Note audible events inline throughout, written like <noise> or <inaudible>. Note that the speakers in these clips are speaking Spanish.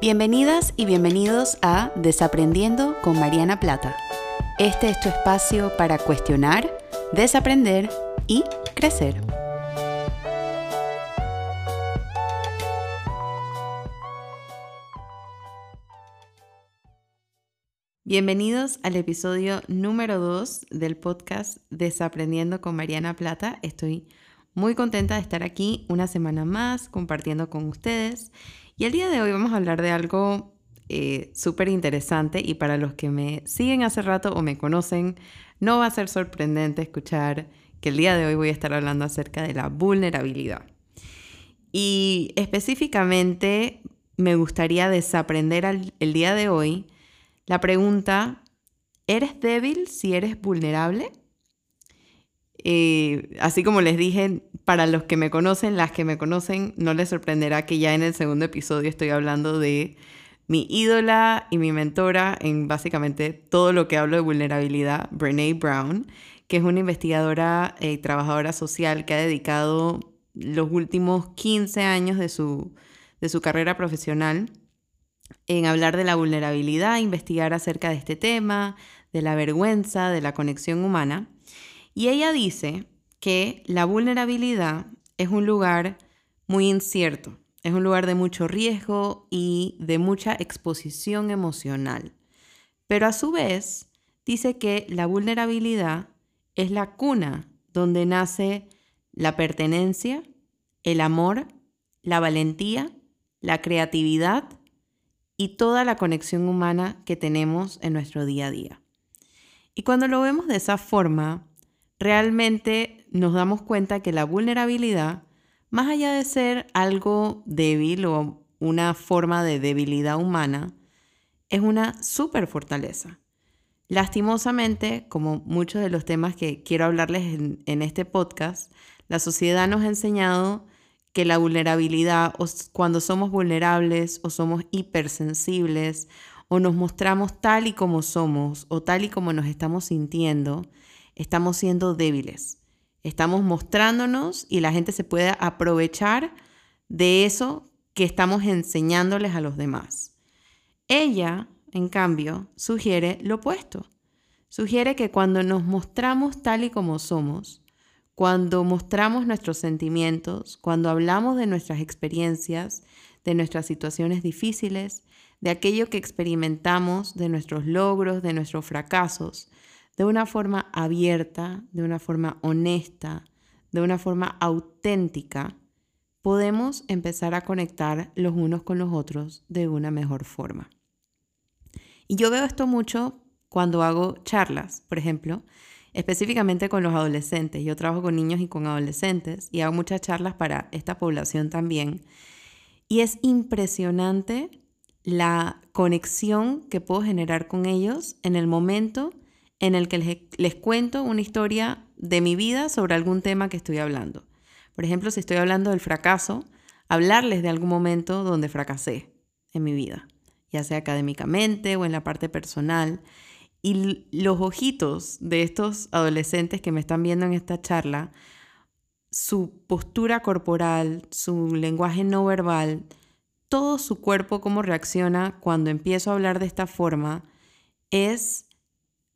Bienvenidas y bienvenidos a Desaprendiendo con Mariana Plata. Este es tu espacio para cuestionar, desaprender y crecer. Bienvenidos al episodio número 2 del podcast Desaprendiendo con Mariana Plata. Estoy muy contenta de estar aquí una semana más compartiendo con ustedes. Y el día de hoy vamos a hablar de algo eh, súper interesante y para los que me siguen hace rato o me conocen, no va a ser sorprendente escuchar que el día de hoy voy a estar hablando acerca de la vulnerabilidad. Y específicamente me gustaría desaprender el día de hoy la pregunta, ¿eres débil si eres vulnerable? Eh, así como les dije, para los que me conocen, las que me conocen, no les sorprenderá que ya en el segundo episodio estoy hablando de mi ídola y mi mentora en básicamente todo lo que hablo de vulnerabilidad, Brene Brown, que es una investigadora y trabajadora social que ha dedicado los últimos 15 años de su, de su carrera profesional en hablar de la vulnerabilidad, investigar acerca de este tema, de la vergüenza, de la conexión humana. Y ella dice que la vulnerabilidad es un lugar muy incierto, es un lugar de mucho riesgo y de mucha exposición emocional. Pero a su vez, dice que la vulnerabilidad es la cuna donde nace la pertenencia, el amor, la valentía, la creatividad y toda la conexión humana que tenemos en nuestro día a día. Y cuando lo vemos de esa forma, realmente nos damos cuenta que la vulnerabilidad, más allá de ser algo débil o una forma de debilidad humana, es una super fortaleza. Lastimosamente, como muchos de los temas que quiero hablarles en, en este podcast, la sociedad nos ha enseñado que la vulnerabilidad, o cuando somos vulnerables o somos hipersensibles o nos mostramos tal y como somos o tal y como nos estamos sintiendo, estamos siendo débiles. Estamos mostrándonos y la gente se puede aprovechar de eso que estamos enseñándoles a los demás. Ella, en cambio, sugiere lo opuesto. Sugiere que cuando nos mostramos tal y como somos, cuando mostramos nuestros sentimientos, cuando hablamos de nuestras experiencias, de nuestras situaciones difíciles, de aquello que experimentamos, de nuestros logros, de nuestros fracasos, de una forma abierta, de una forma honesta, de una forma auténtica, podemos empezar a conectar los unos con los otros de una mejor forma. Y yo veo esto mucho cuando hago charlas, por ejemplo, específicamente con los adolescentes. Yo trabajo con niños y con adolescentes y hago muchas charlas para esta población también. Y es impresionante la conexión que puedo generar con ellos en el momento en el que les, cuento una historia de mi vida sobre algún tema que estoy hablando. Por ejemplo, si estoy hablando del fracaso, hablarles de algún momento donde fracasé en mi vida, ya sea académicamente o en la parte personal. Y los ojitos de estos adolescentes que me están viendo en esta charla, su postura corporal, su lenguaje no verbal, todo su cuerpo, cómo reacciona cuando empiezo a hablar de esta forma, es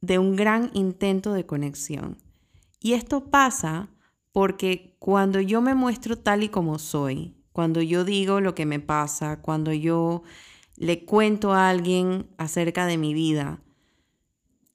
de un gran intento de conexión. Y esto pasa porque cuando yo me muestro tal y como soy, cuando yo digo lo que me pasa, cuando yo le cuento a alguien acerca de mi vida,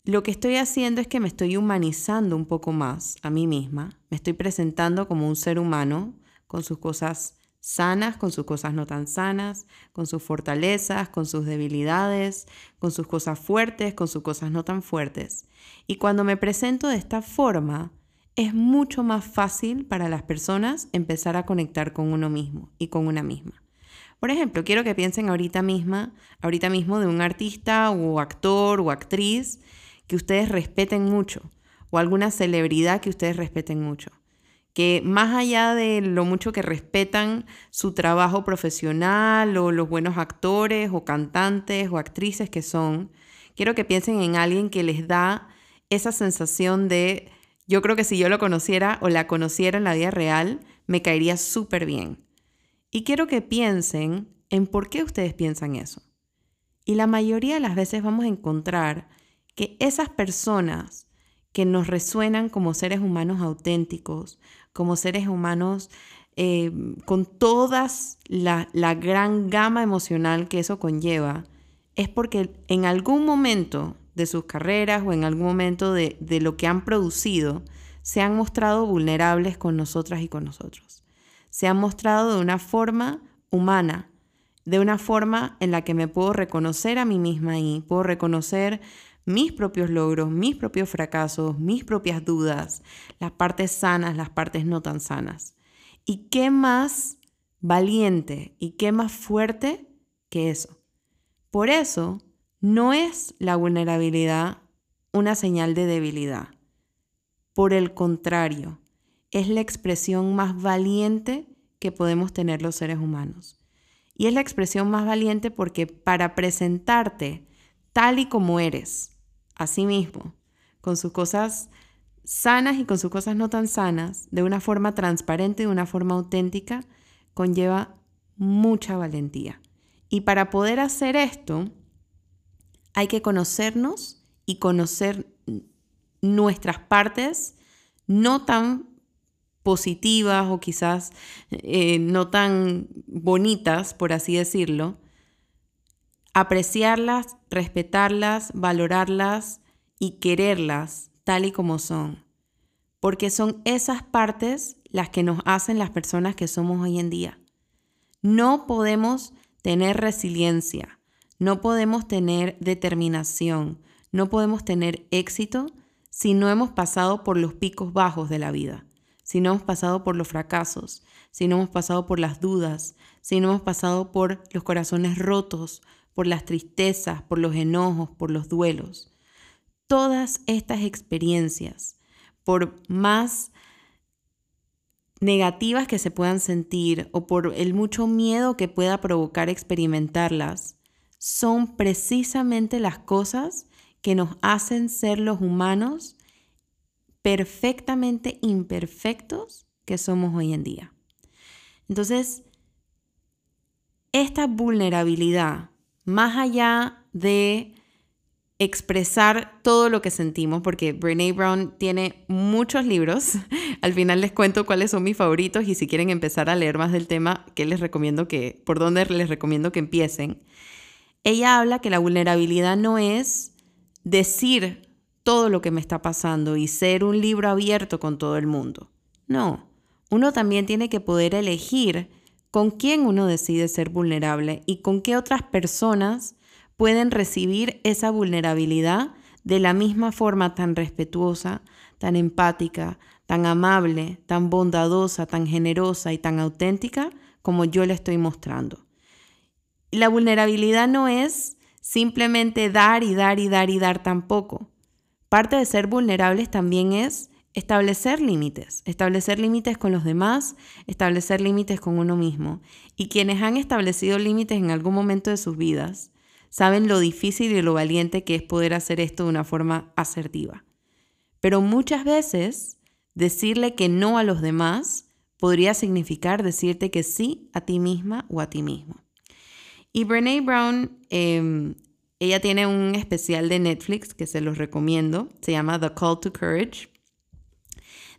lo que estoy haciendo es que me estoy humanizando un poco más a mí misma, me estoy presentando como un ser humano con sus cosas sanas, con sus cosas no tan sanas, con sus fortalezas, con sus debilidades, con sus cosas fuertes, con sus cosas no tan fuertes. Y cuando me presento de esta forma, es mucho más fácil para las personas empezar a conectar con uno mismo y con una misma. Por ejemplo, quiero que piensen ahorita misma, ahorita mismo de un artista o actor o actriz que ustedes respeten mucho o alguna celebridad que ustedes respeten mucho. Que más allá de lo mucho que respetan su trabajo profesional o los buenos actores o cantantes o actrices que son, quiero que piensen en alguien que les da esa sensación de, yo creo que si yo lo conociera o la conociera en la vida real, me caería súper bien. Y quiero que piensen en por qué ustedes piensan eso. Y la mayoría de las veces vamos a encontrar que esas personas que nos resuenan como seres humanos auténticos, como seres humanos eh, con todas la, gran gama emocional que eso conlleva, es porque en algún momento de sus carreras o en algún momento de, de lo que han producido, se han mostrado vulnerables con nosotras y con nosotros. Se han mostrado de una forma humana, de una forma en la que me puedo reconocer a mí misma y puedo reconocer mis propios logros, mis propios fracasos, mis propias dudas, las partes sanas, las partes no tan sanas. ¿Y qué más valiente y qué más fuerte que eso? Por eso, no es la vulnerabilidad una señal de debilidad. Por el contrario, es la expresión más valiente que podemos tener los seres humanos. Y es la expresión más valiente porque para presentarte tal y como eres, a sí mismo, con sus cosas sanas y con sus cosas no tan sanas, de una forma transparente, de una forma auténtica, conlleva mucha valentía. Y para poder hacer esto, hay que conocernos y conocer nuestras partes no tan positivas o quizás eh, no tan bonitas, por así decirlo, apreciarlas, respetarlas, valorarlas y quererlas tal y como son, porque son esas partes las que nos hacen las personas que somos hoy en día. No podemos tener resiliencia, no podemos tener determinación, no podemos tener éxito si no hemos pasado por los picos bajos de la vida, si no hemos pasado por los fracasos, si no hemos pasado por las dudas, si no hemos pasado por los corazones rotos, por las tristezas, por los enojos, por los duelos. Todas estas experiencias, por más negativas que se puedan sentir o por el mucho miedo que pueda provocar experimentarlas, son precisamente las cosas que nos hacen ser los humanos perfectamente imperfectos que somos hoy en día. Entonces, esta vulnerabilidad más allá de expresar todo lo que sentimos, porque Brene Brown tiene muchos libros. <laughs> Al final les cuento cuáles son mis favoritos y si quieren empezar a leer más del tema, ¿qué les recomiendo que, por dónde les recomiendo que empiecen. Ella habla que la vulnerabilidad no es decir todo lo que me está pasando y ser un libro abierto con todo el mundo. No, uno también tiene que poder elegir con quién uno decide ser vulnerable y con qué otras personas pueden recibir esa vulnerabilidad de la misma forma tan respetuosa, tan empática, tan amable, tan bondadosa, tan generosa y tan auténtica como yo le estoy mostrando. La vulnerabilidad no es simplemente dar y dar y dar y dar tampoco. Parte de ser vulnerables también es establecer límites, establecer límites con los demás, establecer límites con uno mismo. Y quienes han establecido límites en algún momento de sus vidas saben lo difícil y lo valiente que es poder hacer esto de una forma asertiva. Pero muchas veces decirle que no a los demás podría significar decirte que sí a ti misma o a ti mismo. Y Brene Brown, em, ella tiene un especial de Netflix que se los recomiendo, se llama The Call to Courage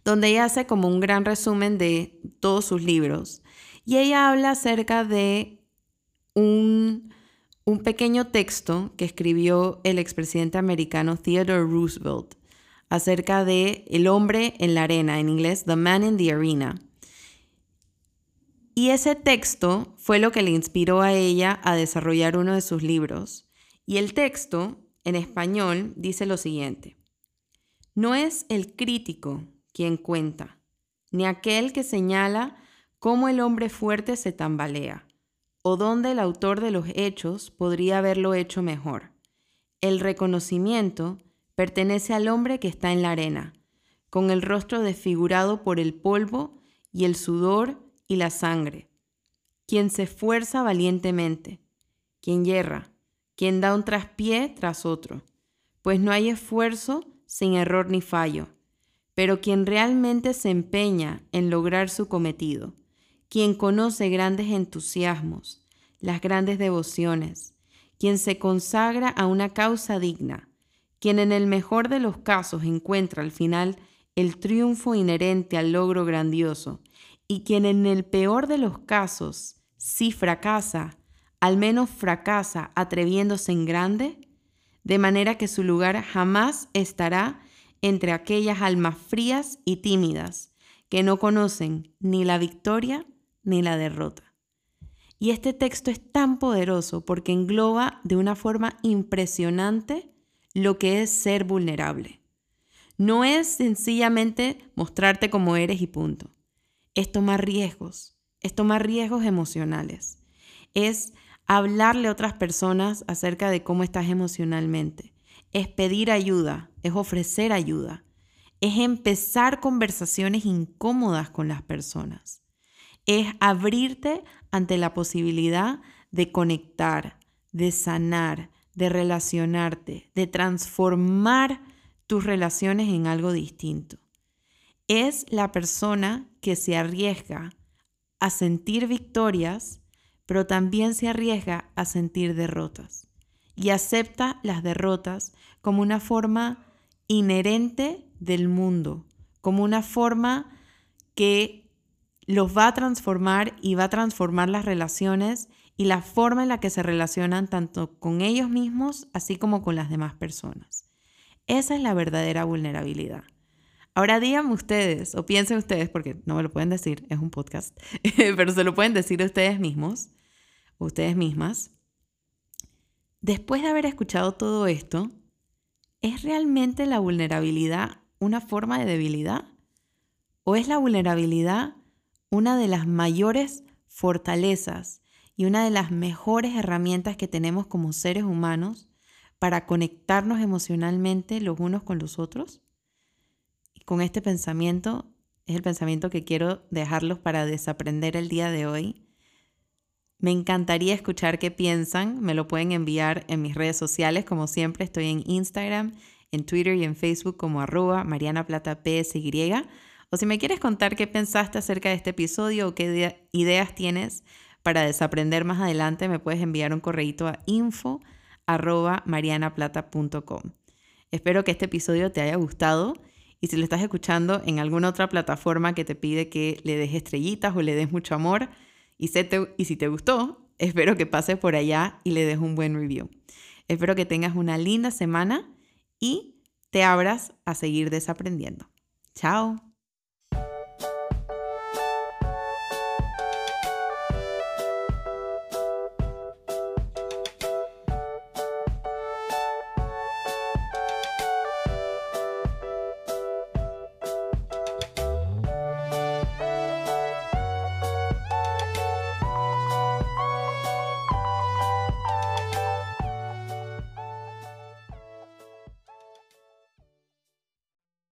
donde ella hace como un gran resumen de todos sus libros. Y ella habla acerca de un, un pequeño texto que escribió el expresidente americano Theodore Roosevelt acerca de el hombre en la arena, en inglés, The Man in the Arena. Y ese texto fue lo que le inspiró a ella a desarrollar uno de sus libros. Y el texto, en español, dice lo siguiente. No es el crítico quien cuenta, ni aquel que señala cómo el hombre fuerte se tambalea, o dónde el autor de los hechos podría haberlo hecho mejor. El reconocimiento pertenece al hombre que está en la arena, con el rostro desfigurado por el polvo y el sudor y la sangre, quien se esfuerza valientemente, quien yerra, quien da un traspié tras otro, pues no hay esfuerzo sin error ni fallo pero quien realmente se empeña en lograr su cometido, quien conoce grandes entusiasmos, las grandes devociones, quien se consagra a una causa digna, quien en el mejor de los casos encuentra al final el triunfo inherente al logro grandioso, y quien en el peor de los casos, si fracasa, al menos fracasa atreviéndose en grande, de manera que su lugar jamás estará entre aquellas almas frías y tímidas que no conocen ni la victoria ni la derrota. Y este texto es tan poderoso porque engloba de una forma impresionante lo que es ser vulnerable. No es sencillamente mostrarte como eres y punto. Es tomar riesgos, es tomar riesgos emocionales. Es hablarle a otras personas acerca de cómo estás emocionalmente. Es pedir ayuda, es ofrecer ayuda. Es empezar conversaciones incómodas con las personas es abrirte ante la posibilidad de conectar, de sanar, de relacionarte, de transformar tus relaciones en algo distinto. Es la persona que se arriesga a sentir victorias, pero también se arriesga a sentir derrotas y acepta las derrotas como una forma inherente del mundo, como una forma que los va a transformar y va a transformar las relaciones y la forma en la que se relacionan tanto con ellos mismos así como con las demás personas. Esa es la verdadera vulnerabilidad. Ahora díganme ustedes, o piensen ustedes, porque no me lo pueden decir, es un podcast, <laughs> pero se lo pueden decir ustedes mismos, ustedes mismas. Después de haber escuchado todo esto, ¿es realmente la vulnerabilidad una forma de debilidad? ¿O es la vulnerabilidad una de las mayores fortalezas y una de las mejores herramientas que tenemos como seres humanos para conectarnos emocionalmente los unos con los otros. Y con este pensamiento es el pensamiento que quiero dejarlos para desaprender el día de hoy. Me encantaría escuchar qué piensan. Me lo pueden enviar en mis redes sociales. Como siempre, estoy en Instagram, en Twitter y en Facebook como arroba Mariana Plata PSY o si me quieres contar qué pensaste acerca de este episodio o qué ideas tienes para desaprender más adelante, me puedes enviar un correíto a info@marianaplata.com. Espero que este episodio te haya gustado y si lo estás escuchando en alguna otra plataforma que te pide que le des estrellitas o le des mucho amor y, si te gustó, espero que pases por allá y le des un buen review. Espero que tengas una linda semana y te abras a seguir desaprendiendo. Chao.